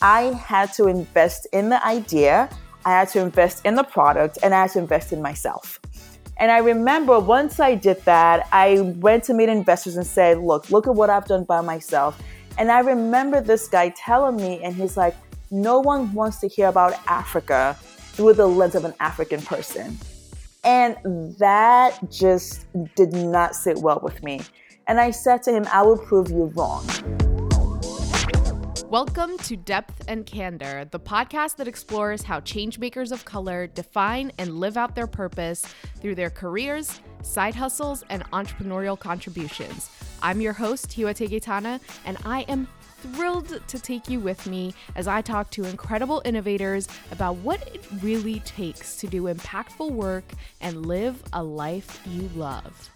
I had to invest in the idea, I had to invest in the product, and I had to invest in myself. And I remember once I did that, I went to meet investors and said, Look, look at what I've done by myself. And I remember this guy telling me, and he's like, No one wants to hear about Africa through the lens of an African person. And that just did not sit well with me. And I said to him, I will prove you wrong. Welcome to Depth and Candor, the podcast that explores how changemakers of color define and live out their purpose through their careers, side hustles, and entrepreneurial contributions. I'm your host, Hiwa Tegetana, and I am thrilled to take you with me as I talk to incredible innovators about what it really takes to do impactful work and live a life you love.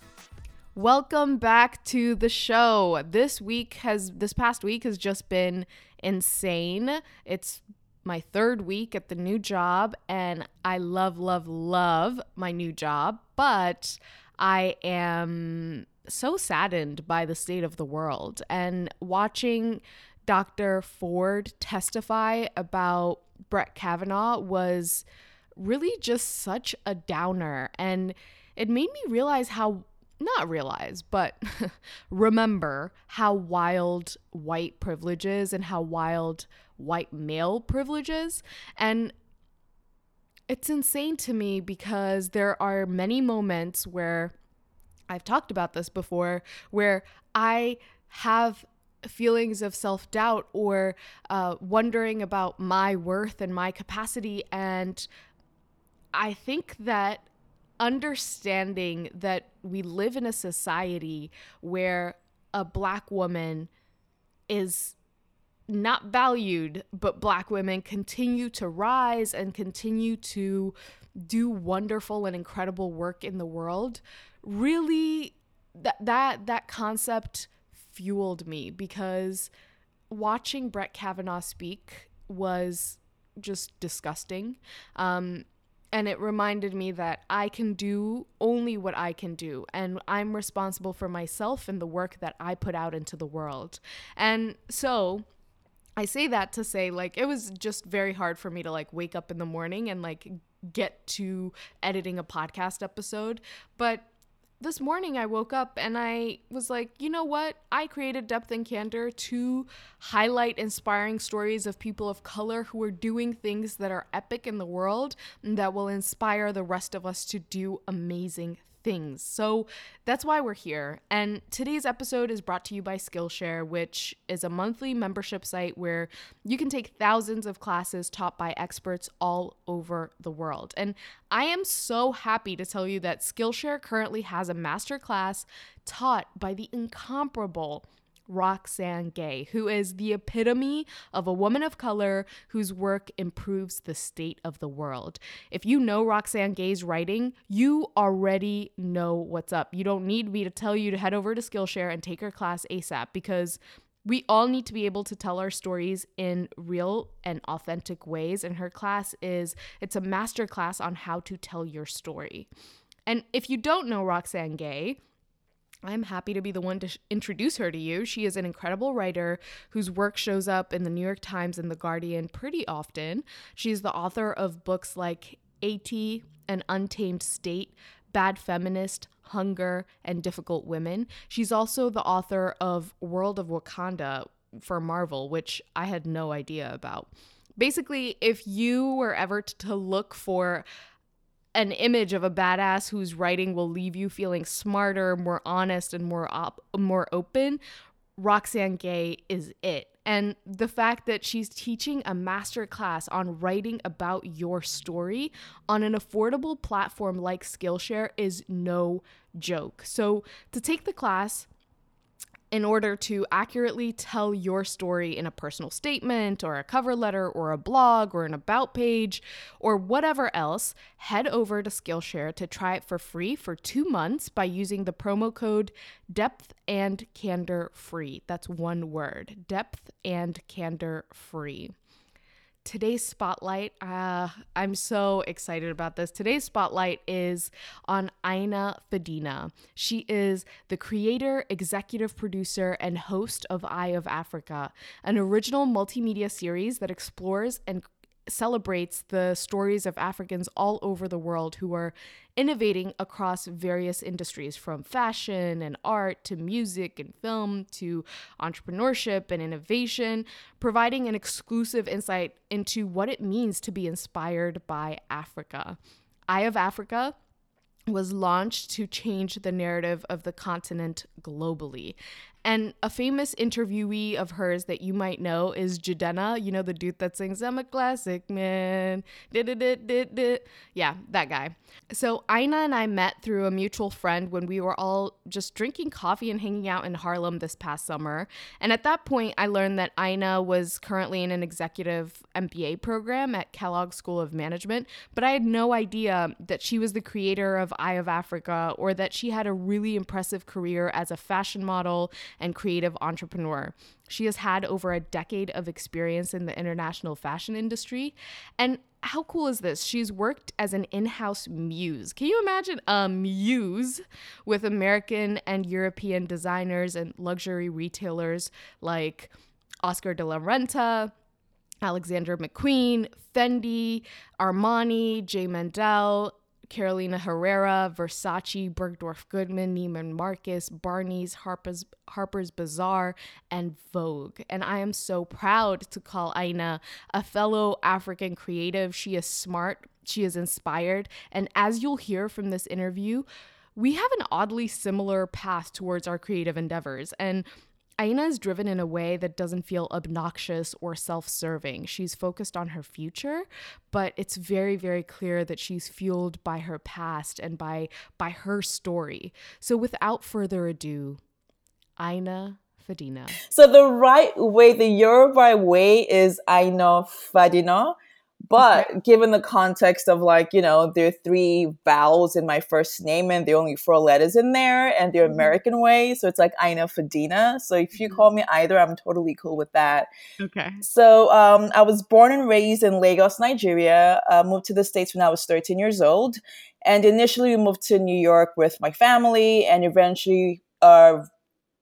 Welcome back to the show. This week has this past week has just been insane. It's my third week at the new job and I love love love my new job, but I am so saddened by the state of the world and watching Dr. Ford testify about Brett Kavanaugh was really just such a downer and it made me realize how not realize, but remember how wild white privilege is and how wild white male privilege is. And it's insane to me because there are many moments where I've talked about this before where I have feelings of self doubt or uh, wondering about my worth and my capacity. And I think that understanding that we live in a society where a black woman is not valued, but black women continue to rise and continue to do wonderful and incredible work in the world really that that that concept fueled me because watching Brett Kavanaugh speak was just disgusting. Um, and it reminded me that I can do only what I can do and I'm responsible for myself and the work that I put out into the world. And so I say that to say like it was just very hard for me to like wake up in the morning and like get to editing a podcast episode, but this morning I woke up and I was like, you know what? I created Depth and Candor to highlight inspiring stories of people of color who are doing things that are epic in the world and that will inspire the rest of us to do amazing things. So that's why we're here. And today's episode is brought to you by Skillshare, which is a monthly membership site where you can take thousands of classes taught by experts all over the world. And I am so happy to tell you that Skillshare currently has a master class taught by the incomparable Roxane Gay, who is the epitome of a woman of color whose work improves the state of the world. If you know Roxane Gay's writing, you already know what's up. You don't need me to tell you to head over to Skillshare and take her class ASAP because we all need to be able to tell our stories in real and authentic ways and her class is it's a master class on how to tell your story. And if you don't know Roxane Gay, I'm happy to be the one to sh- introduce her to you. She is an incredible writer whose work shows up in the New York Times and The Guardian pretty often. She's the author of books like Ayiti, An Untamed State, Bad Feminist, Hunger, and Difficult Women. She's also the author of World of Wakanda for Marvel, which I had no idea about. Basically, if you were ever to look for an image of a badass whose writing will leave you feeling smarter, more honest, and more op- more open, Roxane Gay is it. And the fact that she's teaching a master class on writing about your story on an affordable platform like Skillshare is no joke. So, to take the class, in order to accurately tell your story in a personal statement or a cover letter or a blog or an about page or whatever else, head over to Skillshare to try it for free for two months by using the promo code depth and candor free. That's one word depth and candor free. Today's spotlight, uh, I'm so excited about this. Today's spotlight is on Aina Fadina. She is the creator, executive producer, and host of Eye of Africa, an original multimedia series that explores and celebrates the stories of Africans all over the world who are innovating across various industries from fashion and art to music and film to entrepreneurship and innovation, providing an exclusive insight into what it means to be inspired by Africa. Eye of Africa was launched to change the narrative of the continent globally. And a famous interviewee of hers that you might know is Jidenna, you know, the dude that sings, I'm a classic man. Yeah, that guy. So Aina and I met through a mutual friend when we were all just drinking coffee and hanging out in Harlem this past summer. And at that point, I learned that Aina was currently in an executive MBA program at Kellogg School of Management, but I had no idea that she was the creator of Eye of Africa or that she had a really impressive career as a fashion model and creative entrepreneur. She has had over a decade of experience in the international fashion industry. And how cool is this? She's worked as an in house muse. Can you imagine a muse with American and European designers and luxury retailers like Oscar de la Renta? Alexander McQueen, Fendi, Armani, J. Mendel, Carolina Herrera, Versace, Bergdorf Goodman, Neiman Marcus, Barney's, Harper's, Harper's Bazaar, and Vogue. And I am so proud to call Aina a fellow African creative. She is smart, she is inspired, and as you'll hear from this interview, we have an oddly similar path towards our creative endeavors. And Aina is driven in a way that doesn't feel obnoxious or self serving. She's focused on her future, but it's very, very clear that she's fueled by her past and by, by her story. So without further ado, Aina Fadina. So the right way, the Yoruba way is Aina Fadina. But okay. given the context of like, you know, there are three vowels in my first name and there are only four letters in there and they're mm-hmm. American way. So it's like Aina Fadina. So if you mm-hmm. call me either, I'm totally cool with that. Okay. So um, I was born and raised in Lagos, Nigeria. Uh, moved to the States when I was 13 years old. And initially we moved to New York with my family and eventually uh,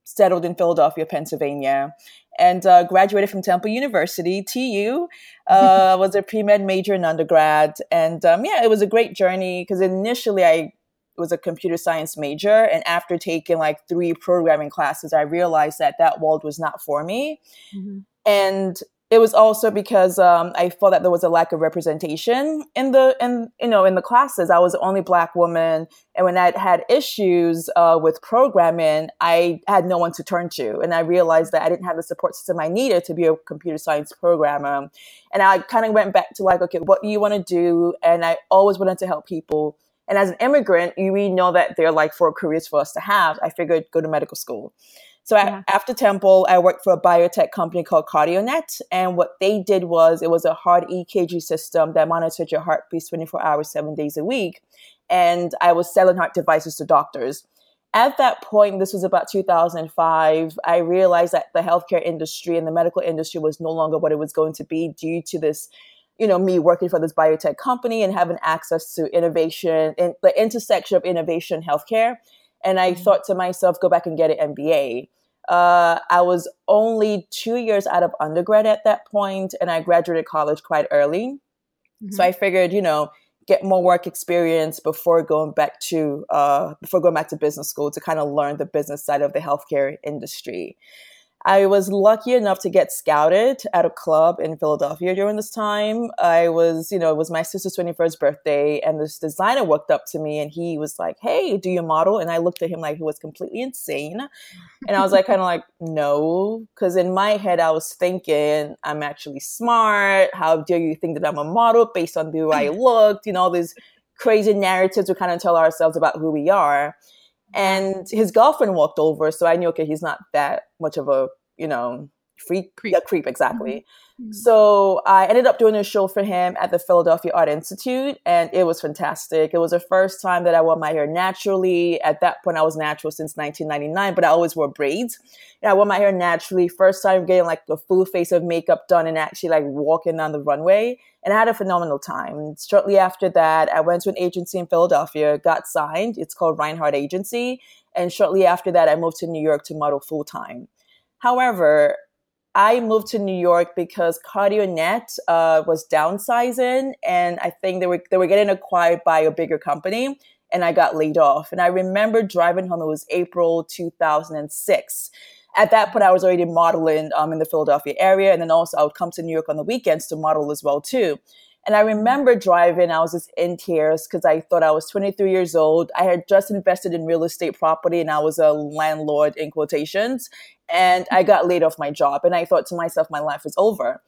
settled in Philadelphia, Pennsylvania and uh, graduated from Temple University, TU. Uh, was a pre med major in undergrad, and um, yeah, it was a great journey because initially I was a computer science major, and after taking like three programming classes, I realized that that world was not for me. Mm-hmm. And it was also because um, I felt that there was a lack of representation in the in you know in the classes. I was the only black woman, and when I had issues uh, with programming, I had no one to turn to, and I realized that I didn't have the support system I needed to be a computer science programmer. And I kind of went back to like, okay, what do you want to do? And I always wanted to help people. And as an immigrant, you we know that there are like four careers for us to have. I figured go to medical school. So yeah. after Temple, I worked for a biotech company called CardioNet. And what they did was it was a heart EKG system that monitored your heartbeat 24 hours, seven days a week. And I was selling heart devices to doctors. At that point, this was about 2005, I realized that the healthcare industry and the medical industry was no longer what it was going to be due to this you know me working for this biotech company and having access to innovation and the intersection of innovation and healthcare and I mm-hmm. thought to myself, go back and get an MBA. Uh, I was only two years out of undergrad at that point, and I graduated college quite early. Mm-hmm. So I figured, you know, get more work experience before going back to uh, before going back to business school to kind of learn the business side of the healthcare industry. I was lucky enough to get scouted at a club in Philadelphia during this time. I was, you know, it was my sister's 21st birthday, and this designer walked up to me and he was like, Hey, do you model? And I looked at him like he was completely insane. And I was like, kind of like, No. Because in my head, I was thinking, I'm actually smart. How dare you think that I'm a model based on the way I looked? You know, all these crazy narratives we kind of tell ourselves about who we are and his girlfriend walked over so i knew okay he's not that much of a you know Freak, creep. Yeah, creep, exactly. Mm-hmm. mm-hmm. So I ended up doing a show for him at the Philadelphia Art Institute, and it was fantastic. It was the first time that I wore my hair naturally. At that point, I was natural since 1999, but I always wore braids. And I wore my hair naturally. First time getting like a full face of makeup done and actually like walking down the runway. And I had a phenomenal time. Shortly after that, I went to an agency in Philadelphia, got signed. It's called Reinhardt Agency. And shortly after that, I moved to New York to model full time. However, I moved to New York because CardioNet uh, was downsizing, and I think they were they were getting acquired by a bigger company, and I got laid off. And I remember driving home. It was April 2006. At that point, I was already modeling um, in the Philadelphia area, and then also I would come to New York on the weekends to model as well too. And I remember driving, I was just in tears because I thought I was 23 years old. I had just invested in real estate property and I was a landlord in quotations. And I got laid off my job. And I thought to myself, my life is over.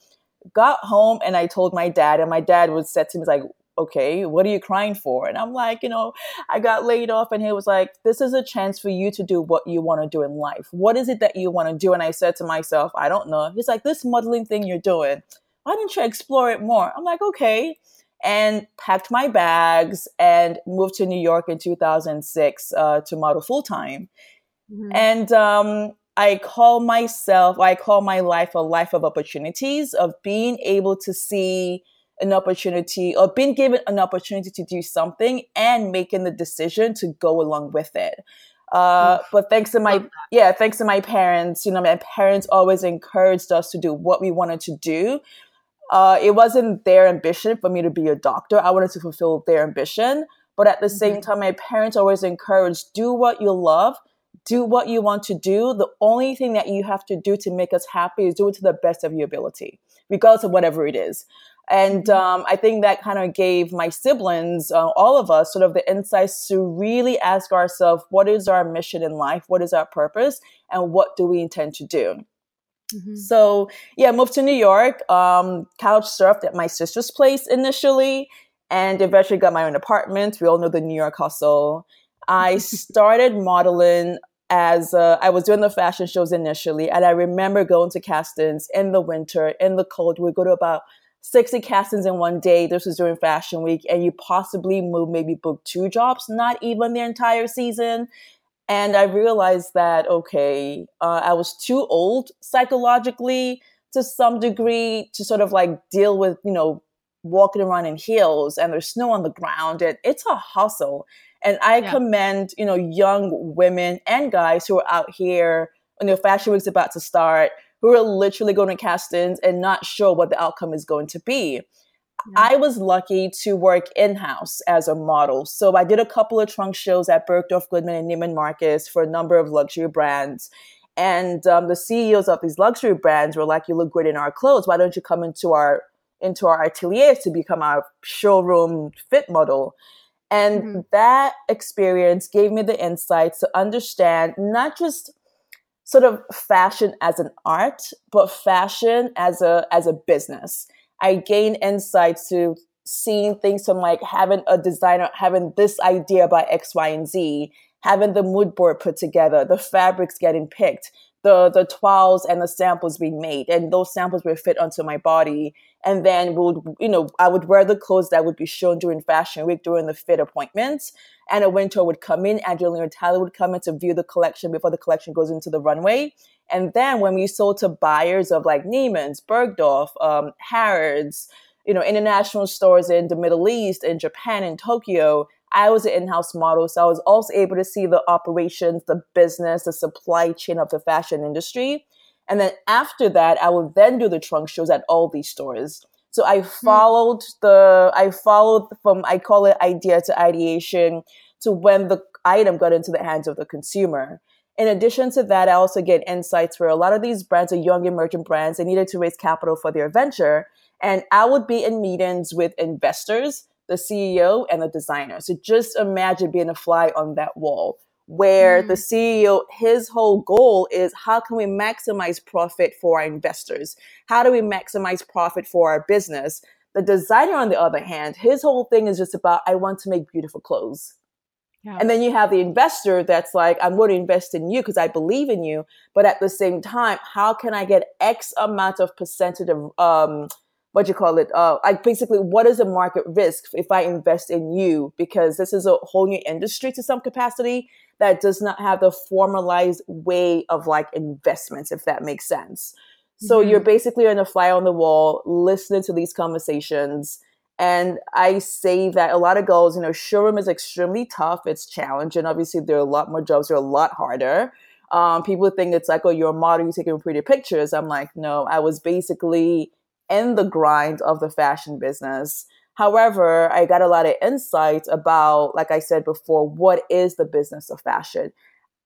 Got home and I told my dad, and my dad was said to me, like, okay, what are you crying for? And I'm like, you know, I got laid off. And he was like, this is a chance for you to do what you want to do in life. What is it that you want to do? And I said to myself, I don't know. He's like, this modeling thing you're doing why don't you explore it more? I'm like, okay. And packed my bags and moved to New York in 2006 uh, to model full time. Mm-hmm. And um, I call myself, I call my life a life of opportunities, of being able to see an opportunity or being given an opportunity to do something and making the decision to go along with it. Uh, but thanks to my yeah, thanks to my parents, you know, my parents always encouraged us to do what we wanted to do. Uh, it wasn't their ambition for me to be a doctor. I wanted to fulfill their ambition. But at the mm-hmm. same time, my parents always encouraged do what you love, do what you want to do. The only thing that you have to do to make us happy is do it to the best of your ability, regardless of whatever it is. And mm-hmm. um, I think that kind of gave my siblings, uh, all of us, sort of the insights to really ask ourselves what is our mission in life? What is our purpose? And what do we intend to do? Mm-hmm. So yeah, moved to New York. Um, couch surfed at my sister's place initially, and eventually got my own apartment. We all know the New York hustle. I started modeling as uh, I was doing the fashion shows initially, and I remember going to castings in the winter, in the cold. We go to about 60 castings in one day. This was during fashion week, and you possibly move maybe book two jobs, not even the entire season. And I realized that, okay, uh, I was too old psychologically to some degree to sort of like deal with, you know, walking around in heels and there's snow on the ground. And it's a hustle. And I yeah. commend, you know, young women and guys who are out here when their fashion week's about to start, who are literally going to castings and not sure what the outcome is going to be. I was lucky to work in house as a model. So I did a couple of trunk shows at Bergdorf Goodman and Neiman Marcus for a number of luxury brands. And um, the CEOs of these luxury brands were like, "You look good in our clothes. Why don't you come into our into our atelier to become our showroom fit model?" And mm-hmm. that experience gave me the insights to understand not just sort of fashion as an art, but fashion as a as a business I gain insight to seeing things from like having a designer having this idea about X, Y, and Z, having the mood board put together, the fabrics getting picked, the the toiles and the samples being made, and those samples will fit onto my body. And then would you know I would wear the clothes that would be shown during fashion week during the fit appointments. And Anna Wintour would come in, André Leon Talley would come in to view the collection before the collection goes into the runway. And then when we sold to buyers of like Neiman's, Bergdorf, um, Harrods, you know, international stores in the Middle East, in Japan, in Tokyo, I was an in-house model, so I was also able to see the operations, the business, the supply chain of the fashion industry. And then after that, I would then do the trunk shows at all these stores. So I hmm. followed mm. the, I followed from, I call it idea to ideation to when the item got into the hands of the consumer. In addition to that, I also get insights where a lot of these brands are young emerging brands. They needed to raise capital for their venture. And I would be in meetings with investors, the CEO, and the designer. So just imagine being a fly on that wall where mm. the CEO, his whole goal is how can we maximize profit for our investors? How do we maximize profit for our business? The designer, on the other hand, his whole thing is just about, I want to make beautiful clothes. Yeah. And then you have the investor that's like, I'm going to invest in you because I believe in you. But at the same time, how can I get X amount of percentage of, um, what you call it? Uh, like basically, what is the market risk if I invest in you? Because this is a whole new industry to some capacity that does not have the formalized way of like investments, if that makes sense. So mm-hmm. you're basically on a fly on the wall, listening to these conversations and I say that a lot of girls, you know, showroom is extremely tough. It's challenging. Obviously, there are a lot more jobs. They're a lot harder. Um, people think it's like, oh, you're a model, you're taking pretty pictures. I'm like, no, I was basically in the grind of the fashion business. However, I got a lot of insights about, like I said before, what is the business of fashion?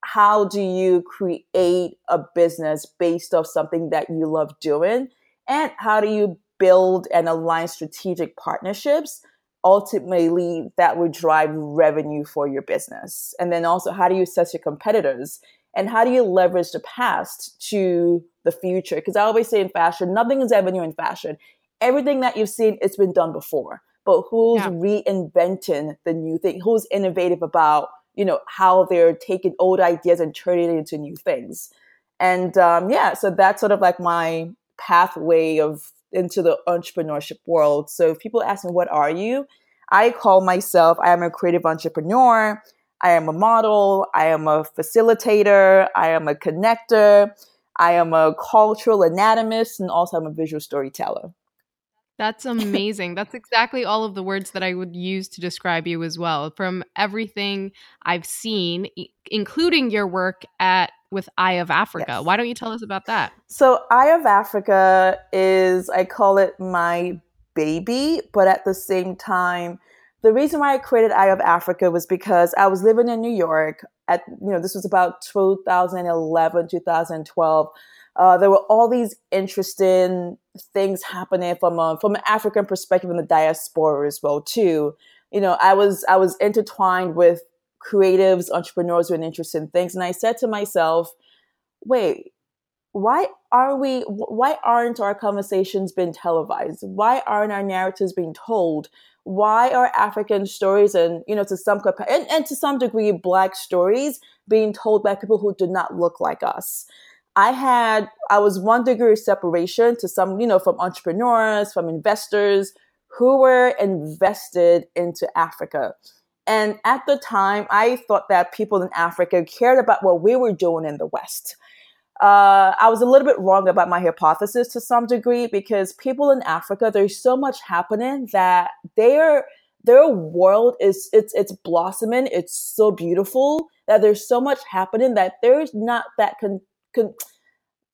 How do you create a business based off something that you love doing? And how do you build and align strategic partnerships ultimately that would drive revenue for your business and then also how do you assess your competitors and how do you leverage the past to the future because i always say in fashion nothing is ever new in fashion everything that you've seen it's been done before but who's yeah. reinventing the new thing who's innovative about you know how they're taking old ideas and turning it into new things and um, yeah so that's sort of like my pathway of into the entrepreneurship world. So if people ask me, what are you? I call myself, I am a creative entrepreneur. I am a model. I am a facilitator. I am a connector. I am a cultural anatomist and also I'm a visual storyteller. That's amazing. That's exactly all of the words that I would use to describe you as well. From everything I've seen, including your work at with Eye of Africa. Yes. Why don't you tell us about that? So, Eye of Africa is I call it my baby, but at the same time, the reason why I created Eye of Africa was because I was living in New York at you know this was about 2011 2012 uh, there were all these interesting things happening from a, from an African perspective in the diaspora as well too. You know, I was I was intertwined with creatives, entrepreneurs who are interested in things, and I said to myself, "Wait, why are we? Why aren't our conversations being televised? Why aren't our narratives being told? Why are African stories and you know to some and, and to some degree Black stories being told by people who do not look like us?" I had, I was one degree of separation to some, you know, from entrepreneurs, from investors who were invested into Africa. And at the time, I thought that people in Africa cared about what we were doing in the West. Uh, I was a little bit wrong about my hypothesis to some degree because people in Africa, there's so much happening that their their world is it's it's blossoming. It's so beautiful that there's so much happening that there's not that con- con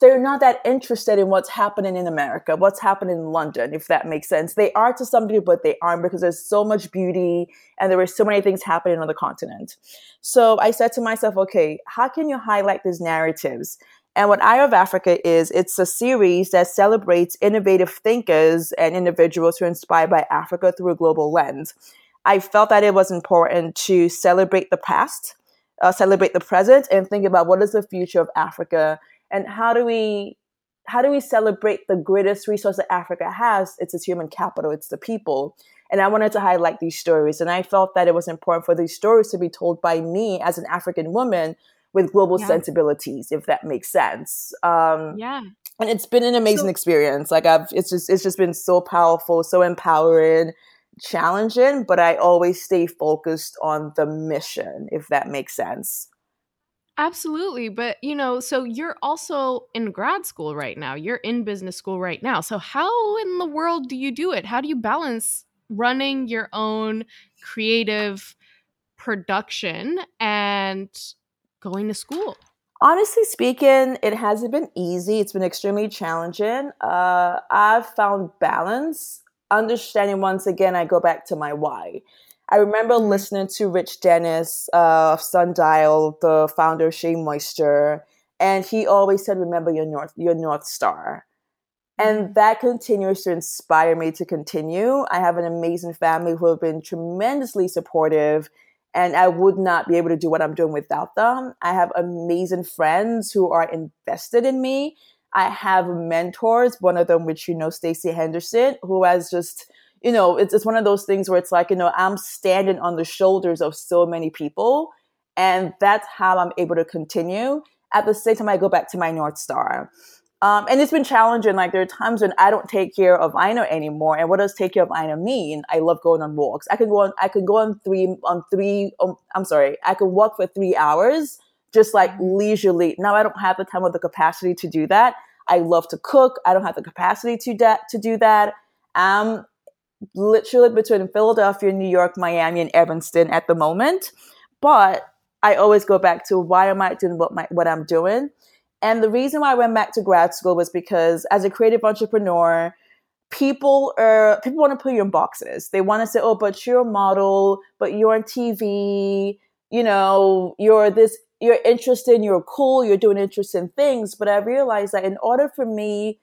they're not that interested in what's happening in America, what's happening in London, if that makes sense. They are to some degree, but they aren't because there's so much beauty and there are so many things happening on the continent. So I said to myself, okay, how can you highlight these narratives? And what Eye of Africa is, it's a series that celebrates innovative thinkers and individuals who are inspired by Africa through a global lens. I felt that it was important to celebrate the past uh, celebrate the present and think about what is the future of Africa and how do we how do we celebrate the greatest resource that Africa has? It's its human capital, it's the people. And I wanted to highlight these stories. And I felt that it was important for these stories to be told by me as an African woman with global yeah. sensibilities, if that makes sense. Um, yeah. And it's been an amazing so- experience. Like I've, it's just, it's just been so powerful, so empowering challenging, but I always stay focused on the mission, if that makes sense. Absolutely. But, you know, so you're also in grad school right now. You're in business school right now. So, how in the world do you do it? How do you balance running your own creative production and going to school? Honestly speaking, it hasn't been easy. It's been extremely challenging. Uh, I've found balance understanding once again, I go back to my why. I remember listening to Rich Dennis uh, of Sundial, the founder of Shea Moisture, and he always said, "Remember your north, your north star." And mm-hmm. that continues to inspire me to continue. I have an amazing family who have been tremendously supportive, and I would not be able to do what I'm doing without them. I have amazing friends who are invested in me I have mentors, one of them, which you know, Stacy Henderson, who has just, you know, it's, it's one of those things where it's like, you know, I'm standing on the shoulders of so many people. And that's how I'm able to continue. At the same time, I go back to my North Star. Um, and it's been challenging. Like there are times when I don't take care of Ina anymore. And what does take care of Ina mean? I love going on walks. I can go on. I can go on three on three. Um, I'm sorry. I can walk for three hours, just like mm-hmm. leisurely. Now I don't have the time or the capacity to do that. I love to cook. I don't have the capacity to da- to do that. I'm literally between Philadelphia, New York, Miami, and Evanston at the moment. But I always go back to why am I doing what my what I'm doing? And the reason why I went back to grad school was because as a creative entrepreneur, people are people want to put you in boxes. They want to say, "Oh, but you're a model, but you're on TV, you know, you're this you're interesting, you're cool, you're doing interesting things." But I realized that in order for me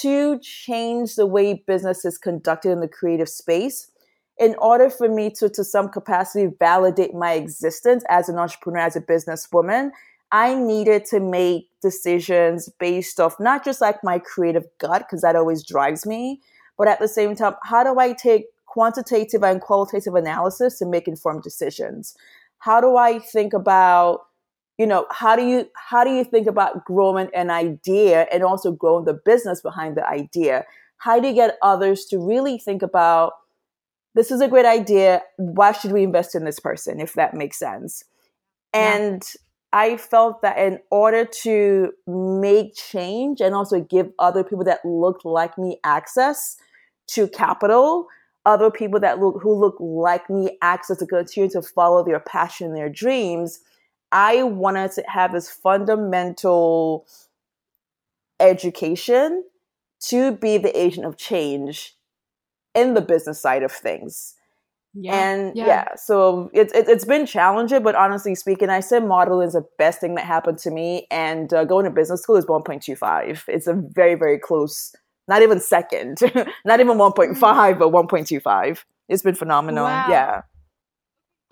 to change the way business is conducted in the creative space, in order for me to, to some capacity, validate my existence as an entrepreneur, as a businesswoman, I needed to make decisions based off not just like my creative gut, because that always drives me, but at the same time, how do I take quantitative and qualitative analysis to make informed decisions? How do I think about, you know, how do you how do you think about growing an idea and also growing the business behind the idea? How do you get others to really think about this is a great idea. Why should we invest in this person, if that makes sense? And I felt that in order to make change and also give other people that looked like me access to capital, other people that look who look like me access to continue to follow their passion, their dreams, I wanted to have this fundamental education to be the agent of change in the business side of things. Yeah, and yeah. yeah, so it's it, it's been challenging, but honestly speaking, I said modeling is the best thing that happened to me. And uh, going to business school is 1.25. It's a very, very close, not even second, not even 1.5, mm. but 1.25. It's been phenomenal. Wow. Yeah.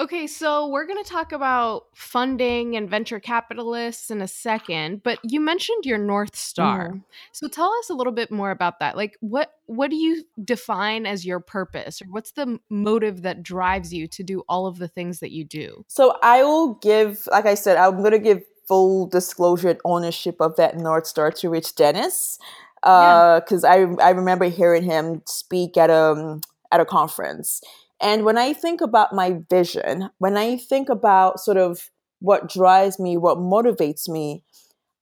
Okay, so we're going to talk about funding and venture capitalists in a second, but you mentioned your North Star. Mm. So tell us a little bit more about that. Like what what do you define as your purpose or what's the motive that drives you to do all of the things that you do? So I will give like I said I'm going to give full disclosure and ownership of that North Star to Rich Dennis. Uh, yeah. cuz I I remember hearing him speak at a um, at a conference and when I think about my vision, when I think about sort of what drives me, what motivates me,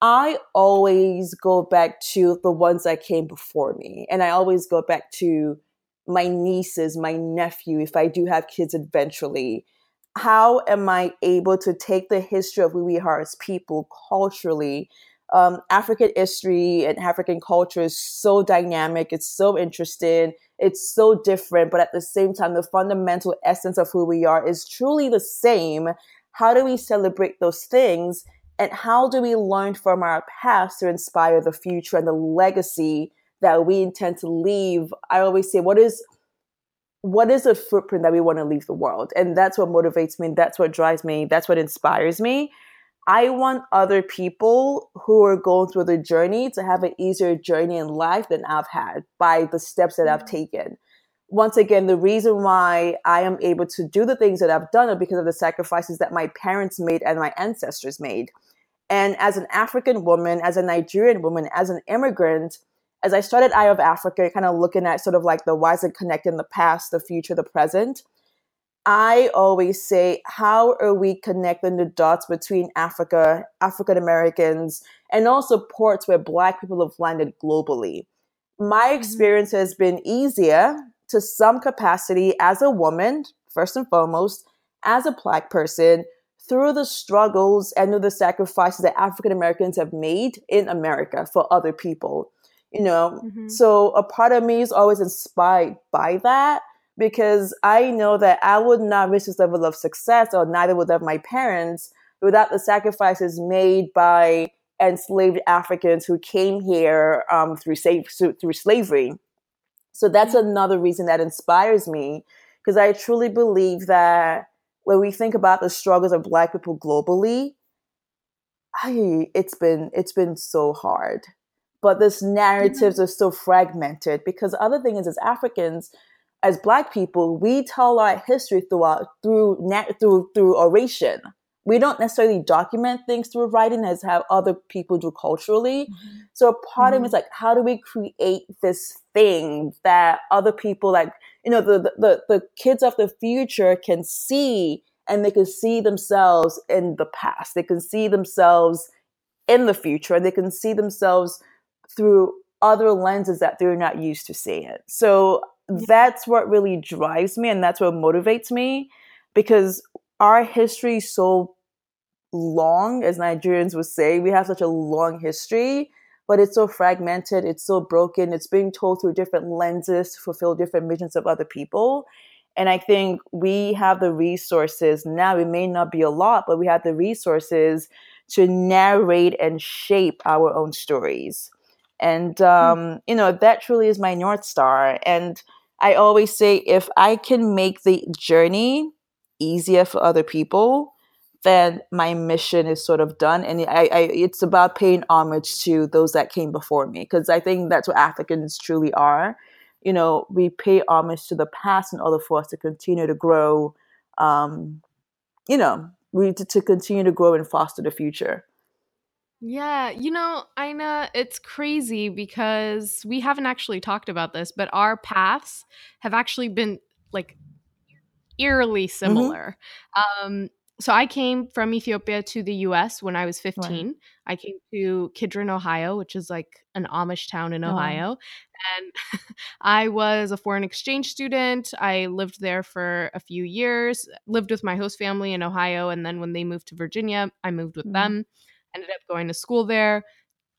I always go back to the ones that came before me. And I always go back to my nieces, my nephew, if I do have kids eventually. How am I able to take the history of who we are as people culturally? Um, African history and African culture is so dynamic, it's so interesting it's so different, but at the same time, the fundamental essence of who we are is truly the same. How do we celebrate those things? And how do we learn from our past to inspire the future and the legacy that we intend to leave? I always say, what is what is a footprint that we want to leave the world? And that's what motivates me. That's what drives me. That's what inspires me. I want other people who are going through the journey to have an easier journey in life than I've had by the steps that I've mm. taken. Once again, the reason why I am able to do the things that I've done are because of the sacrifices that my parents made and my ancestors made. And as an African woman, as a Nigerian woman, as an immigrant, as I started Eye of Africa, kind of looking at sort of like the why is it connecting the past, the future, the present, I always say, how are we connecting the dots between Africa, African Americans, and also ports where Black people have landed globally? My mm-hmm. experience has been easier to some capacity as a woman, first and foremost, as a Black person, through the struggles and the sacrifices that African Americans have made in America for other people. You know, mm-hmm. so a part of me is always inspired by that because I know that I would not reach this level of success, or neither would have my parents, without the sacrifices made by enslaved Africans who came here um, through, through slavery. So that's mm-hmm. another reason that inspires me, because I truly believe that when we think about the struggles of Black people globally, I, it's been it's been so hard. But this narratives are so fragmented because other thing is, as Africans, as black people, we tell our history through our, through through through oration. We don't necessarily document things through writing as how other people do culturally. Mm-hmm. So part mm-hmm. of me is like, how do we create this thing that other people like, you know, the, the, the kids of the future can see and they can see themselves in the past. They can see themselves in the future. They can see themselves through other lenses that they're not used to seeing. So that's what really drives me and that's what motivates me because our history is so long, as Nigerians would say. We have such a long history, but it's so fragmented, it's so broken, it's being told through different lenses to fulfill different missions of other people. And I think we have the resources now, it may not be a lot, but we have the resources to narrate and shape our own stories. And, hmm. um, you know, that truly is my North Star. And I always say if I can make the journey easier for other people, then my mission is sort of done. And I, I it's about paying homage to those that came before me because I think that's what Africans truly are. You know, we pay homage to the past in order for us to continue to grow. Um, you know, we to, to continue to grow and foster the future. Yeah, you know, Ina, it's crazy because we haven't actually talked about this, but our paths have actually been like eerily mm-hmm. similar. Mm-hmm. Um, so I came from Ethiopia to the US when I was 15. Right. I came to Kidron, Ohio, which is like an Amish town in oh. Ohio. And I was a foreign exchange student. I lived there for a few years, lived with my host family in Ohio. And then when they moved to Virginia, I moved with mm-hmm. them ended up going to school there.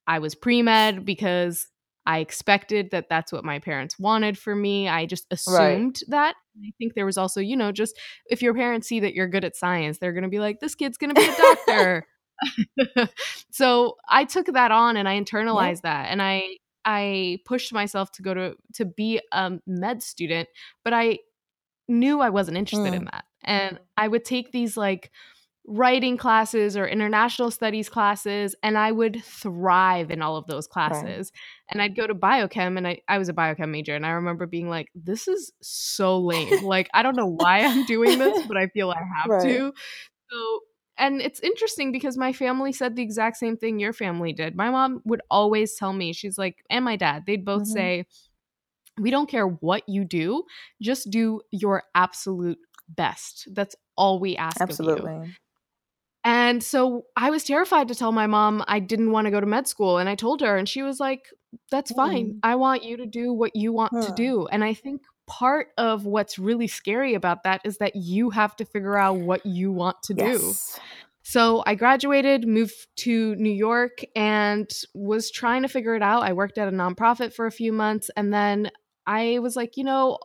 I was pre med because I expected that that's what my parents wanted for me. I just assumed right. that. I think there was also, you know, just if your parents see that you're good at science, they're going to be like, this kid's going to be a doctor. so I took that on and I internalized yeah. that. And I, I pushed myself to go to, to be a med student, but I knew I wasn't interested mm. in that. And I would take these like, writing classes or international studies classes and I would thrive in all of those classes. Right. And I'd go to biochem and I, I was a biochem major and I remember being like, this is so lame. like I don't know why I'm doing this, but I feel I have right. to. So and it's interesting because my family said the exact same thing your family did. My mom would always tell me, she's like, and my dad, they'd both mm-hmm. say, we don't care what you do, just do your absolute best. That's all we ask Absolutely. of you. And so I was terrified to tell my mom I didn't want to go to med school. And I told her, and she was like, that's fine. Mm. I want you to do what you want huh. to do. And I think part of what's really scary about that is that you have to figure out what you want to yes. do. So I graduated, moved to New York, and was trying to figure it out. I worked at a nonprofit for a few months, and then I was like, you know,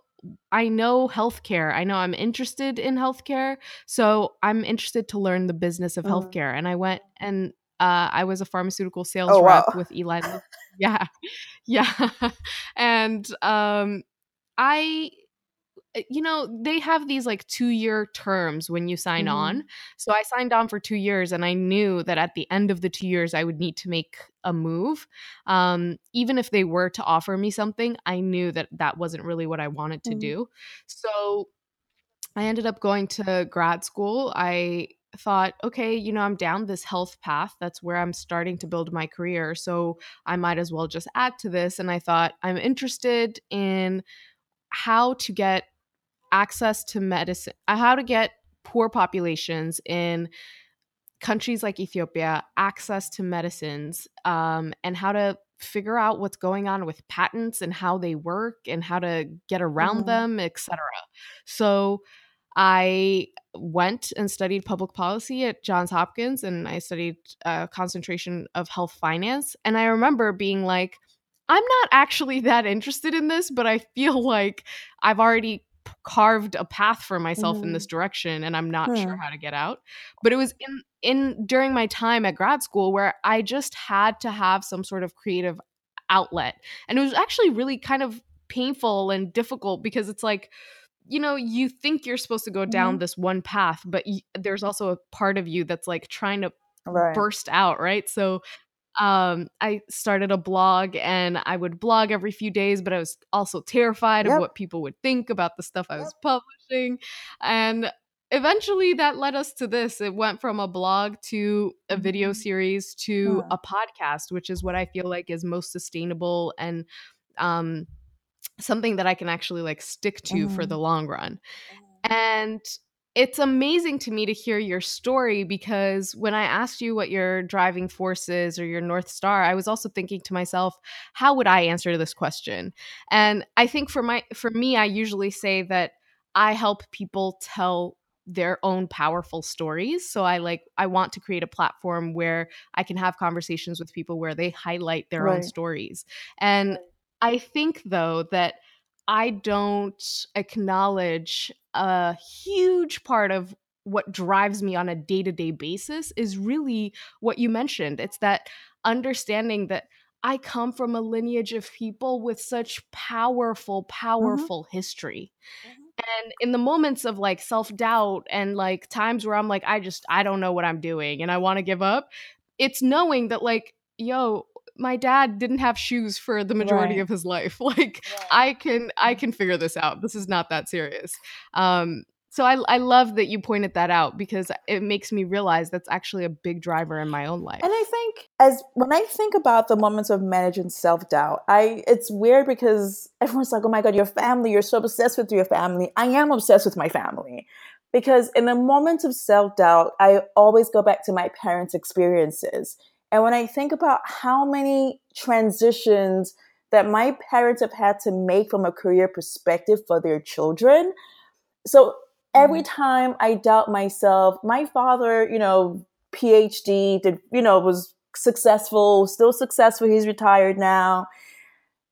I know healthcare. I know I'm interested in healthcare. So I'm interested to learn the business of mm. healthcare. And I went and uh, I was a pharmaceutical sales oh, rep wow. with Eli. yeah. Yeah. and um, I you know, they have these like two year terms when you sign mm-hmm. on. So I signed on for two years and I knew that at the end of the two years, I would need to make a move. Um, even if they were to offer me something, I knew that that wasn't really what I wanted to mm-hmm. do. So I ended up going to grad school. I thought, okay, you know, I'm down this health path. That's where I'm starting to build my career. So I might as well just add to this. And I thought, I'm interested in how to get access to medicine, uh, how to get poor populations in countries like Ethiopia access to medicines um, and how to figure out what's going on with patents and how they work and how to get around mm-hmm. them, etc. So I went and studied public policy at Johns Hopkins and I studied a uh, concentration of health finance. And I remember being like, I'm not actually that interested in this, but I feel like I've already carved a path for myself mm-hmm. in this direction and I'm not sure how to get out. But it was in in during my time at grad school where I just had to have some sort of creative outlet. And it was actually really kind of painful and difficult because it's like you know you think you're supposed to go down mm-hmm. this one path but y- there's also a part of you that's like trying to right. burst out right so um, I started a blog and I would blog every few days, but I was also terrified yep. of what people would think about the stuff I was publishing. And eventually that led us to this. It went from a blog to a video mm-hmm. series to a podcast, which is what I feel like is most sustainable and um, something that I can actually like stick to mm-hmm. for the long run. Mm-hmm. And it's amazing to me to hear your story because when I asked you what your driving force is or your North Star, I was also thinking to myself, how would I answer this question? And I think for my for me, I usually say that I help people tell their own powerful stories. So I like I want to create a platform where I can have conversations with people where they highlight their right. own stories. And I think though that I don't acknowledge a huge part of what drives me on a day to day basis is really what you mentioned. It's that understanding that I come from a lineage of people with such powerful, mm-hmm. powerful mm-hmm. history. Mm-hmm. And in the moments of like self doubt and like times where I'm like, I just, I don't know what I'm doing and I want to give up, it's knowing that like, yo, my dad didn't have shoes for the majority right. of his life. Like right. I can I can figure this out. This is not that serious. Um so I, I love that you pointed that out because it makes me realize that's actually a big driver in my own life. And I think as when I think about the moments of managing self doubt, I it's weird because everyone's like, "Oh my god, your family! You're so obsessed with your family." I am obsessed with my family because in the moments of self doubt, I always go back to my parents' experiences and when I think about how many transitions that my parents have had to make from a career perspective for their children, so every mm-hmm. time I doubt myself, my father, you know, PhD, did, you know, was successful, still successful. He's retired now.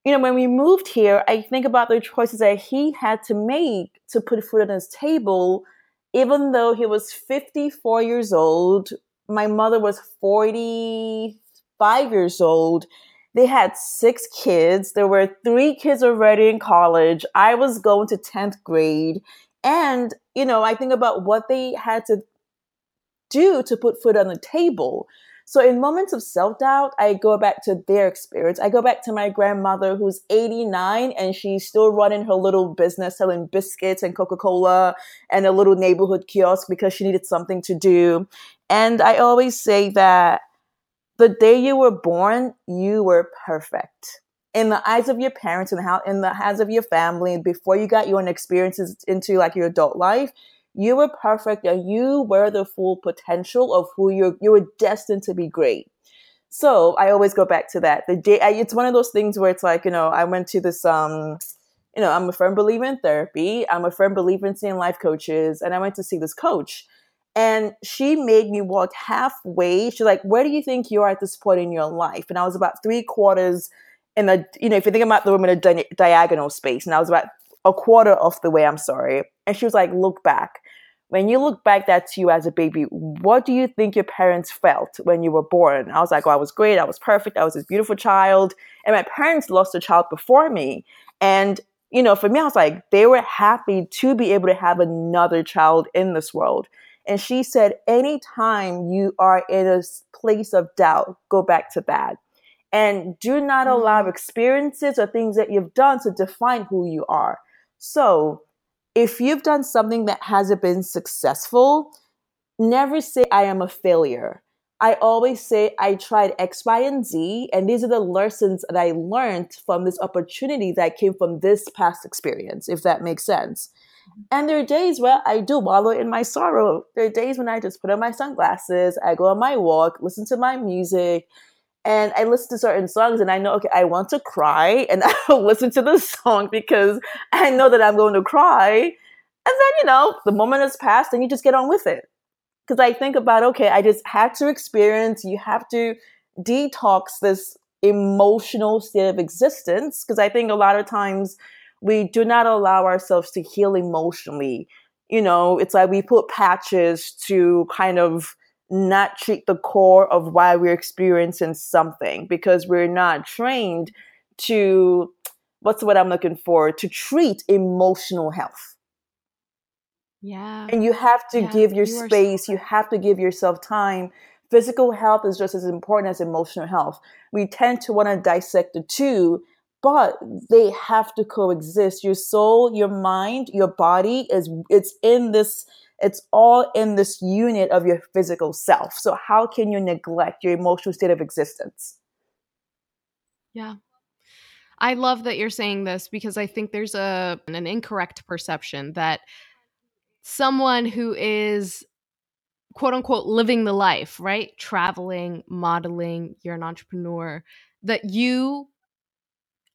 You know, when we moved here, I think about the choices that he had to make to put food on his table, even though he was 54 years old, my mother was 45 years old. They had six kids. There were three kids already in college. I was going to 10th grade. And, you know, I think about what they had to do to put food on the table. So in moments of self doubt, I go back to their experience. I go back to my grandmother who's 89 and she's still running her little business selling biscuits and Coca Cola and a little neighborhood kiosk because she needed something to do. And I always say that the day you were born, you were perfect. In the eyes of your parents and how in the eyes of your family, before you got your own experiences into like your adult life, you were perfect and you were the full potential of who you're you were destined to be great. So i always go back to that. The day it's one of those things where it's like you know i went to this um you know i'm a firm believer in therapy. I'm a firm believer in seeing life coaches and i went to see this coach and she made me walk halfway. She's like where do you think you are at this point in your life? And i was about three quarters in the you know if you think about the room in a di- diagonal space and i was about a quarter of the way i'm sorry. And she was like look back when you look back at you as a baby, what do you think your parents felt when you were born? I was like, oh, I was great. I was perfect. I was this beautiful child. And my parents lost a child before me. And, you know, for me, I was like, they were happy to be able to have another child in this world. And she said, anytime you are in a place of doubt, go back to that. And do not allow mm. experiences or things that you've done to define who you are. So if you've done something that hasn't been successful, never say, I am a failure. I always say, I tried X, Y, and Z, and these are the lessons that I learned from this opportunity that came from this past experience, if that makes sense. Mm-hmm. And there are days where I do wallow in my sorrow. There are days when I just put on my sunglasses, I go on my walk, listen to my music, and I listen to certain songs and I know, okay, I want to cry and I'll listen to the song because I know that I'm going to cry. And then, you know, the moment has passed and you just get on with it. Because I think about, okay, I just had to experience, you have to detox this emotional state of existence. Because I think a lot of times we do not allow ourselves to heal emotionally. You know, it's like we put patches to kind of not treat the core of why we're experiencing something because we're not trained to what's what I'm looking for to treat emotional health. Yeah. And you have to yeah, give your you space, so you have to give yourself time physical health is just as important as emotional health. We tend to want to dissect the two, but they have to coexist. Your soul, your mind, your body is it's in this it's all in this unit of your physical self. So how can you neglect your emotional state of existence? Yeah. I love that you're saying this because I think there's a an incorrect perception that someone who is quote unquote living the life, right? Traveling, modeling, you're an entrepreneur, that you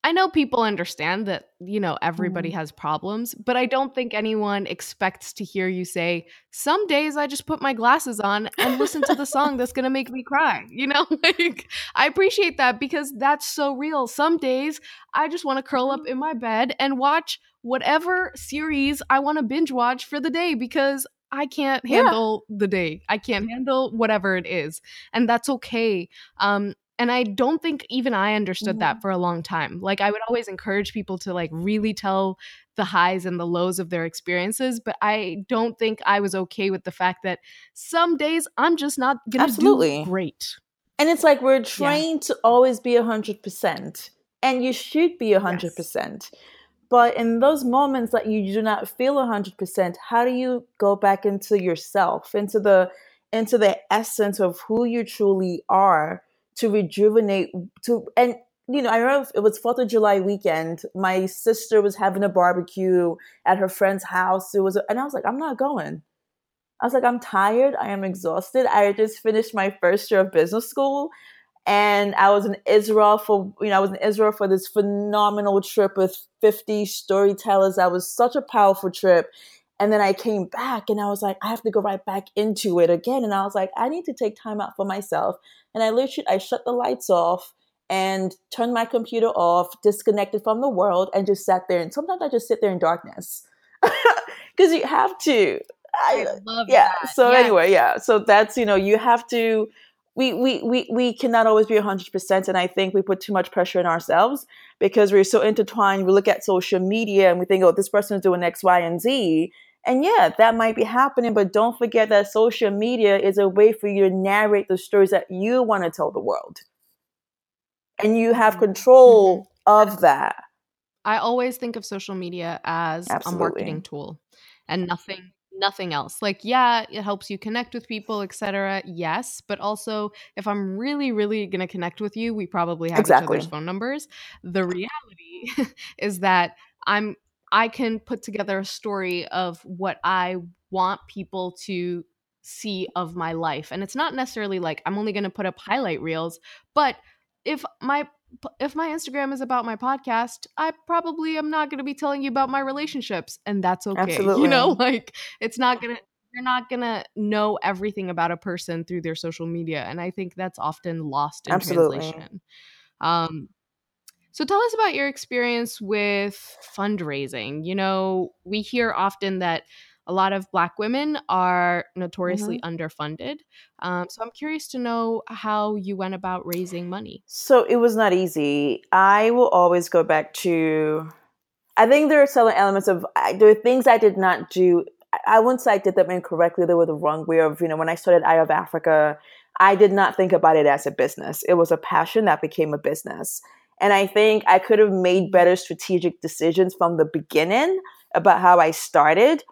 I know people understand that, you know, everybody mm. has problems, but I don't think anyone expects to hear you say, Some days I just put my glasses on and listen to the song that's going to make me cry. You know, like I appreciate that because that's so real. Some days I just want to curl up mm. in my bed and watch whatever series I want to binge watch for the day because I can't handle yeah. the day. I can't handle whatever it is. And that's okay. Um, and i don't think even i understood mm-hmm. that for a long time like i would always encourage people to like really tell the highs and the lows of their experiences but i don't think i was okay with the fact that some days i'm just not gonna Absolutely. do great and it's like we're trained yeah. to always be 100% and you should be 100% yes. but in those moments that you do not feel 100% how do you go back into yourself into the into the essence of who you truly are to rejuvenate to and you know, I remember it was Fourth of July weekend. My sister was having a barbecue at her friend's house. It was, and I was like, I'm not going. I was like, I'm tired. I am exhausted. I just finished my first year of business school, and I was in Israel for you know I was in Israel for this phenomenal trip with 50 storytellers. That was such a powerful trip. And then I came back and I was like, I have to go right back into it again. And I was like, I need to take time out for myself. And I literally, I shut the lights off and turned my computer off, disconnected from the world, and just sat there. And sometimes I just sit there in darkness because you have to. I, I love yeah. That. So yes. anyway, yeah. So that's you know you have to. We, we, we, we cannot always be 100% and i think we put too much pressure on ourselves because we're so intertwined we look at social media and we think oh this person is doing x y and z and yeah, that might be happening, but don't forget that social media is a way for you to narrate the stories that you want to tell the world. And you have mm-hmm. control mm-hmm. of that. I always think of social media as Absolutely. a marketing tool and nothing nothing else. Like yeah, it helps you connect with people, etc. Yes, but also if I'm really really going to connect with you, we probably have exactly. each other's phone numbers. The reality is that I'm I can put together a story of what I want people to see of my life. And it's not necessarily like I'm only going to put up highlight reels, but if my if my Instagram is about my podcast, I probably am not going to be telling you about my relationships and that's okay. Absolutely. You know, like it's not going to you're not going to know everything about a person through their social media and I think that's often lost in Absolutely. translation. Um so tell us about your experience with fundraising. You know, we hear often that a lot of Black women are notoriously mm-hmm. underfunded. Um, so I'm curious to know how you went about raising money. So it was not easy. I will always go back to, I think there are certain elements of, there are things I did not do. I wouldn't say I did them incorrectly. They were the wrong way of, you know, when I started Eye of Africa, I did not think about it as a business. It was a passion that became a business. And I think I could have made better strategic decisions from the beginning about how I started.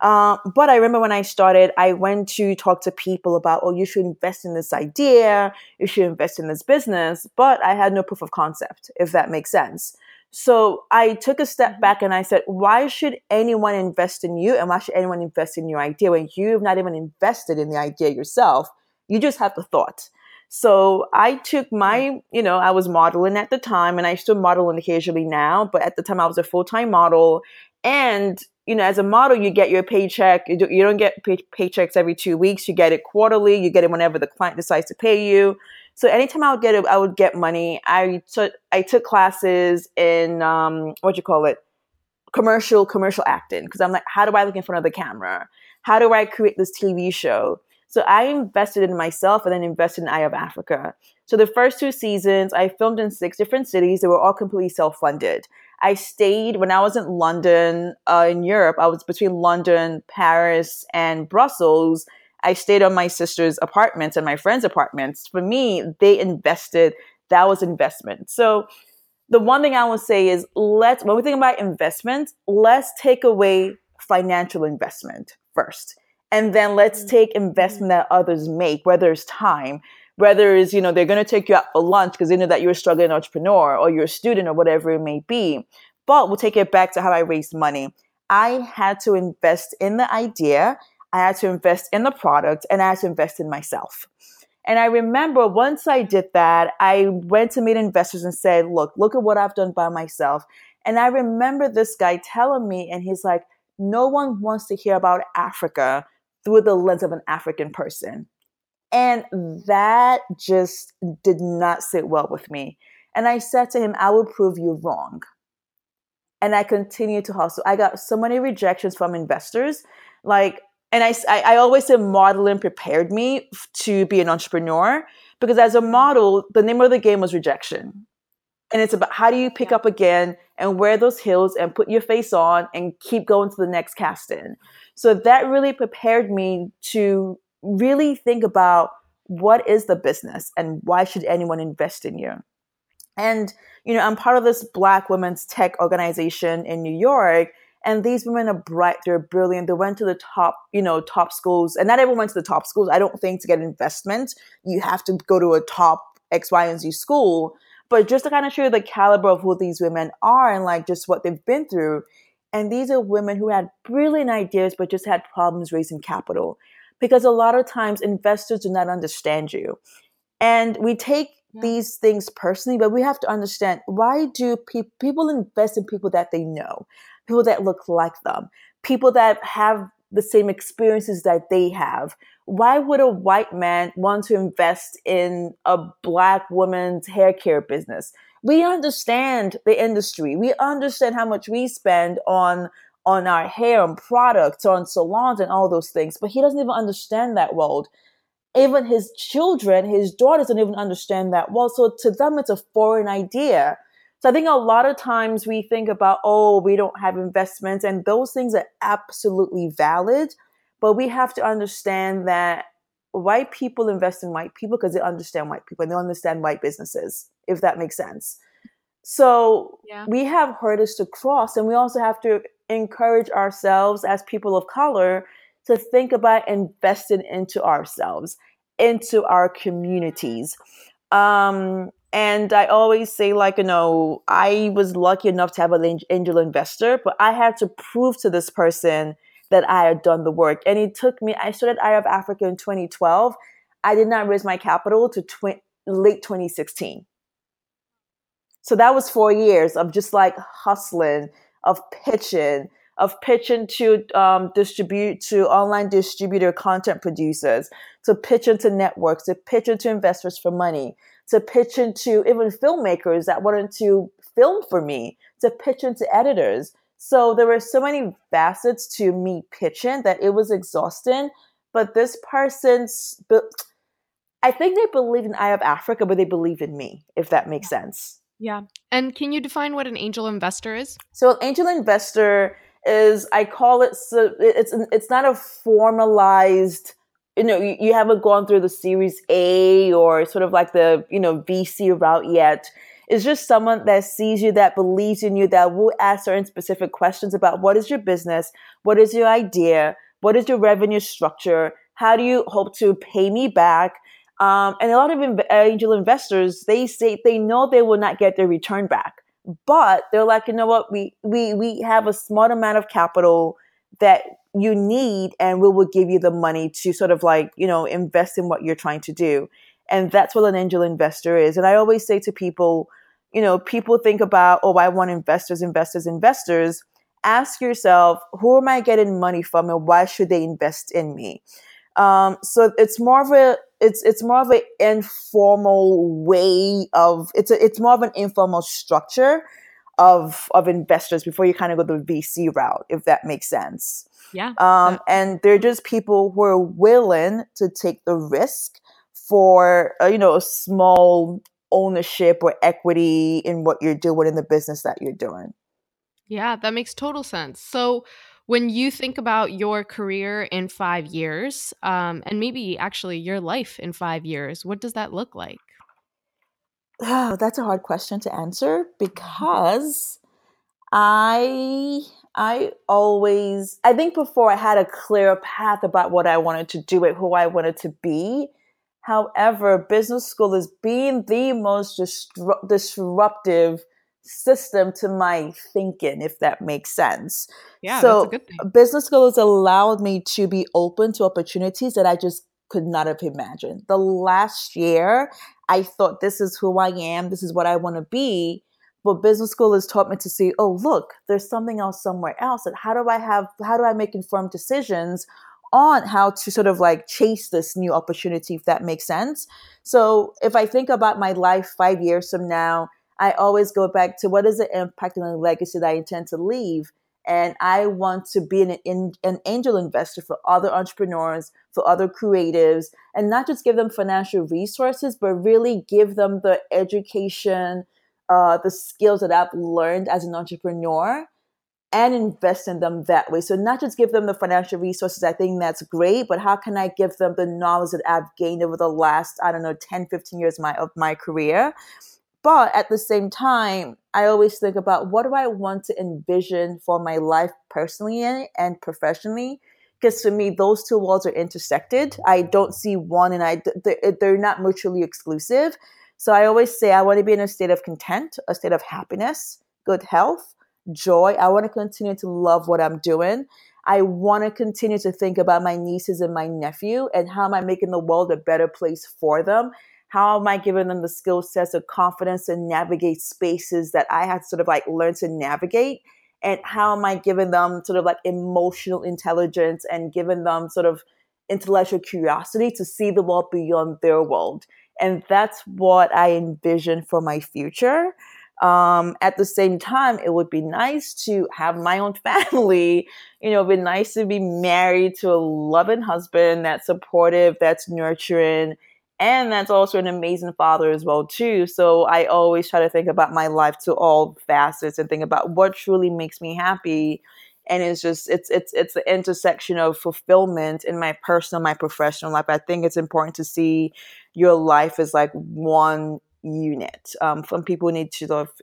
Uh, but I remember when I started, I went to talk to people about, oh, you should invest in this idea, you should invest in this business. But I had no proof of concept, if that makes sense. So I took a step mm-hmm. back and I said, why should anyone invest in you? And why should anyone invest in your idea when you've not even invested in the idea yourself? You just have the thought. So I took my, you know, I was modeling at the time and I still model occasionally now, but at the time I was a full time model. And, you know, as a model, you get your paycheck. You, do, don't get pay- paychecks every two weeks. You get it quarterly. You get it whenever the client decides to pay you. So anytime I would get it, I would get money. I took, I took classes in, um, what you call it? Commercial, commercial acting. Cause I'm like, how do I look in front of the camera? How do I create this TV show? So I invested in myself and then invested in Eye of Africa. So the first two seasons, I filmed in six different cities. They were all completely self-funded. I stayed when I was in London, uh, in Europe. I was between London, Paris, and Brussels. I stayed on my sister's apartments and my friends' apartments. For me, they invested, that was investment. So the one thing I will say is let's, when we think about investment, let's take away financial investment first. And then let's mm-hmm. take investment that others make, whether it's time, whether it's, you know, they're going to take you out for lunch because they know that you're a struggling entrepreneur or you're a student or whatever it may be. But we'll take it back to how I raised money. I had to invest in the idea, I had to invest in the product, and I had to invest in myself. And I remember once I did that, I went to meet investors and said, Look, look at what I've done by myself. And I remember this guy telling me, and he's like, No one wants to hear about Africa through the lens of an African person. And that just did not sit well with me. And I said to him, I will prove you wrong and I continued to hustle. I got so many rejections from investors. Like, and I, I always say modeling prepared me to be an entrepreneur because as a mm-hmm. model, the name of the game was rejection. And it's about how do you pick up again and wear those heels and put your face on and keep going to the next casting. So that really prepared me to really think about what is the business and why should anyone invest in you. And, you know, I'm part of this Black women's tech organization in New York. And these women are bright, they're brilliant. They went to the top, you know, top schools. And not everyone went to the top schools. I don't think to get investment, you have to go to a top X, Y, and Z school. But just to kind of show you the caliber of who these women are and like just what they've been through. And these are women who had brilliant ideas, but just had problems raising capital. Because a lot of times investors do not understand you. And we take these things personally, but we have to understand why do pe- people invest in people that they know, people that look like them, people that have the same experiences that they have. Why would a white man want to invest in a black woman's hair care business? We understand the industry. We understand how much we spend on on our hair and products, on salons and all those things, but he doesn't even understand that world even his children, his daughters don't even understand that well. So to them, it's a foreign idea. So I think a lot of times we think about, oh, we don't have investments, and those things are absolutely valid. But we have to understand that white people invest in white people because they understand white people and they understand white businesses, if that makes sense. So yeah. we have hurdles to cross, and we also have to encourage ourselves as people of color to think about investing into ourselves, into our communities. Um, and I always say, like, you know, I was lucky enough to have an angel investor, but I had to prove to this person that I had done the work. And it took me, I started Eye of Africa in 2012. I did not raise my capital to tw- late 2016. So that was four years of just like hustling, of pitching, of pitching to um, distribute to online distributor content producers, to pitch into networks, to pitch into investors for money, to pitch into even filmmakers that wanted to film for me, to pitch into editors. So there were so many facets to me pitching that it was exhausting. But this person's, I think they believe in Eye of Africa, but they believe in me, if that makes sense. Yeah. And can you define what an angel investor is? So, an angel investor is I call it so it's it's not a formalized you know you, you haven't gone through the series A or sort of like the you know VC route yet. It's just someone that sees you, that believes in you, that will ask certain specific questions about what is your business, what is your idea, what is your revenue structure, how do you hope to pay me back, um, and a lot of angel investors they say they know they will not get their return back but they're like, you know what, we we we have a smart amount of capital that you need, and we will give you the money to sort of like you know invest in what you're trying to do, and that's what an angel investor is. And I always say to people, you know, people think about, oh, I want investors, investors, investors. Ask yourself, who am I getting money from, and why should they invest in me? Um, so it's more of a it's it's more of an informal way of it's a, it's more of an informal structure of of investors before you kind of go the VC route, if that makes sense. Yeah. Um, and they're just people who are willing to take the risk for uh, you know a small ownership or equity in what you're doing in the business that you're doing. Yeah, that makes total sense. So When you think about your career in five years, um, and maybe actually your life in five years, what does that look like? Oh, that's a hard question to answer because I I always I think before I had a clear path about what I wanted to do and who I wanted to be. However, business school is being the most disru- disruptive system to my thinking, if that makes sense. Yeah, so that's a good thing. business school has allowed me to be open to opportunities that I just could not have imagined. The last year, I thought this is who I am, this is what I want to be. But business school has taught me to see, oh, look, there's something else somewhere else. And how do I have, how do I make informed decisions on how to sort of like chase this new opportunity, if that makes sense? So if I think about my life five years from now, I always go back to what is the impact and the legacy that I intend to leave. And I want to be an, an angel investor for other entrepreneurs, for other creatives, and not just give them financial resources, but really give them the education, uh, the skills that I've learned as an entrepreneur and invest in them that way. So not just give them the financial resources, I think that's great, but how can I give them the knowledge that I've gained over the last, I don't know, 10, 15 years of my, of my career? But at the same time, I always think about what do I want to envision for my life personally and professionally? Because for me, those two worlds are intersected. I don't see one and I, they're not mutually exclusive. So I always say I want to be in a state of content, a state of happiness, good health, joy. I want to continue to love what I'm doing. I want to continue to think about my nieces and my nephew and how am I making the world a better place for them? How am I giving them the skill sets of confidence to navigate spaces that I had sort of like learned to navigate? And how am I giving them sort of like emotional intelligence and giving them sort of intellectual curiosity to see the world beyond their world? And that's what I envision for my future. Um, at the same time, it would be nice to have my own family. You know, it'd be nice to be married to a loving husband that's supportive, that's nurturing, and that's also an amazing father as well too. So I always try to think about my life to all facets and think about what truly makes me happy. And it's just it's it's it's the intersection of fulfillment in my personal, my professional life. I think it's important to see your life as like one unit. Um, some people need to sort of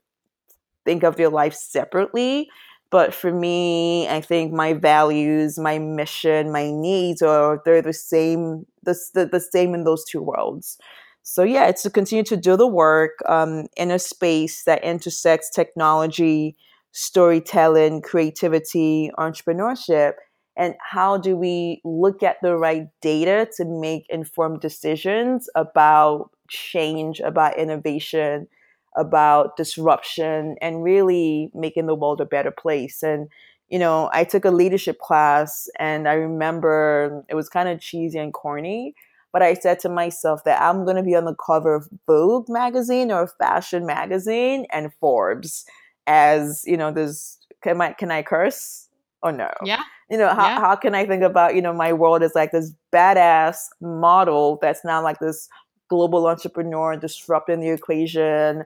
think of your life separately. But for me, I think my values, my mission, my needs are they're the same the, the, the same in those two worlds. So yeah, it's to continue to do the work um, in a space that intersects technology, storytelling, creativity, entrepreneurship, and how do we look at the right data to make informed decisions about change, about innovation, about disruption, and really making the world a better place. And, you know, I took a leadership class and I remember it was kind of cheesy and corny, but I said to myself that I'm going to be on the cover of Vogue magazine or Fashion magazine and Forbes as, you know, this can I can I curse or no? Yeah. You know, how, yeah. how can I think about, you know, my world as like this badass model that's now like this global entrepreneur disrupting the equation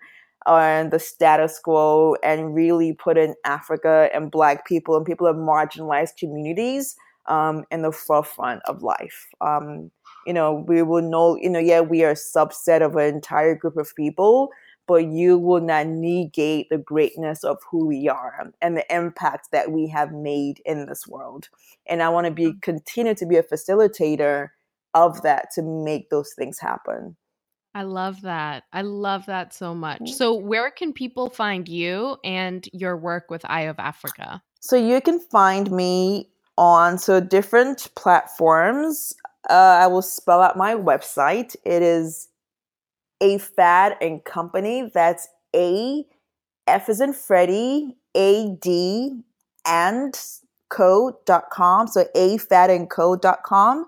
and the status quo and really put in Africa and Black people and people of marginalized communities um, in the forefront of life. Um, you know, we will know, you know, yeah, we are a subset of an entire group of people, but you will not negate the greatness of who we are and the impact that we have made in this world. And I want to be continue to be a facilitator of that to make those things happen. I love that. I love that so much. So, where can people find you and your work with Eye of Africa? So, you can find me on so different platforms. Uh, I will spell out my website. It is a fad and company. That's a F is in Freddie, A D and co.com. So afadandco.com.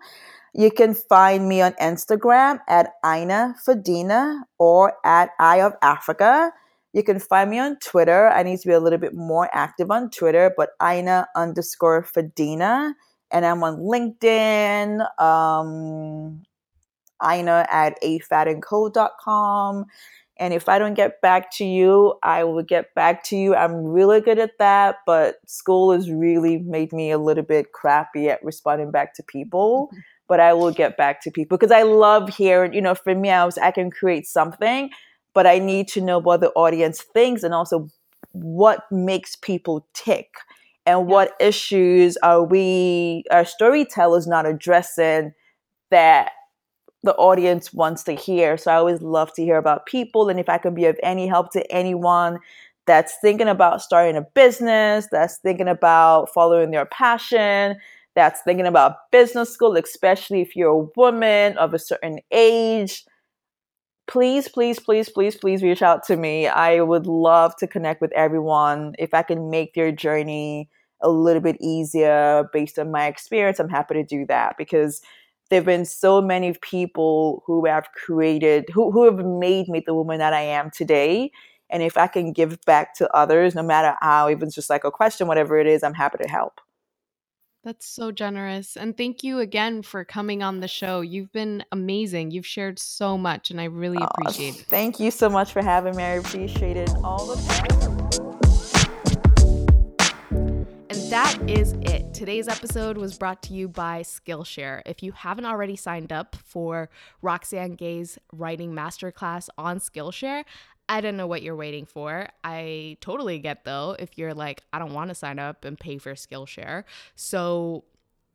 You can find me on Instagram at Ina Fadina or at Eye of Africa. You can find me on Twitter. I need to be a little bit more active on Twitter, but Ina underscore Fadina. And I'm on LinkedIn, um, Ina at afadandco.com. And if I don't get back to you, I will get back to you. I'm really good at that, but school has really made me a little bit crappy at responding back to people. But I will get back to people because I love hearing, you know, for me, I was, I can create something, but I need to know what the audience thinks and also what makes people tick and what issues are we, our storytellers not addressing that the audience wants to hear. So I always love to hear about people. And if I can be of any help to anyone that's thinking about starting a business, that's thinking about following their passion, that's thinking about business school, especially if you're a woman of a certain age, please, please, please, please, please reach out to me. I would love to connect with everyone. If I can make their journey a little bit easier based on my experience, I'm happy to do that because there have been so many people who have created, who, who have made me the woman that I am today. And if I can give back to others, no matter how, even just like a question, whatever it is, I'm happy to help. That's so generous. And thank you again for coming on the show. You've been amazing. You've shared so much, and I really oh, appreciate it. Thank you so much for having me. I appreciate it all the time. And that is it. Today's episode was brought to you by Skillshare. If you haven't already signed up for Roxane Gay's writing masterclass on Skillshare, I don't know what you're waiting for. I totally get though if you're like, I don't want to sign up and pay for Skillshare. So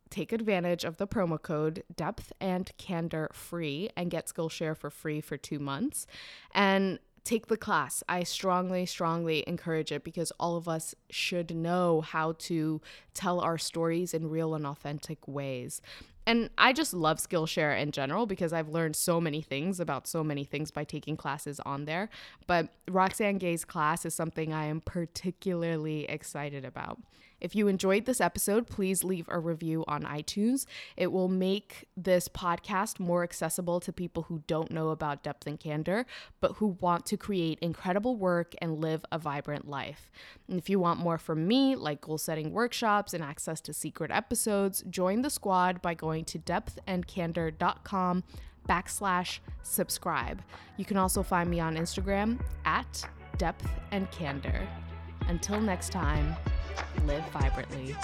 take advantage of the promo code depth and candor free and get Skillshare for free for two months. And take the class. I strongly, strongly encourage it because all of us should know how to tell our stories in real and authentic ways. And I just love Skillshare in general because I've learned so many things about so many things by taking classes on there. But Roxane Gay's class is something I am particularly excited about. If you enjoyed this episode, please leave a review on iTunes. It will make this podcast more accessible to people who don't know about depth and candor, but who want to create incredible work and live a vibrant life. And if you want more from me, like goal setting workshops and access to secret episodes, join the squad by going to depthandcandor.com backslash subscribe. You can also find me on Instagram at depth and candor. Until next time, live vibrantly.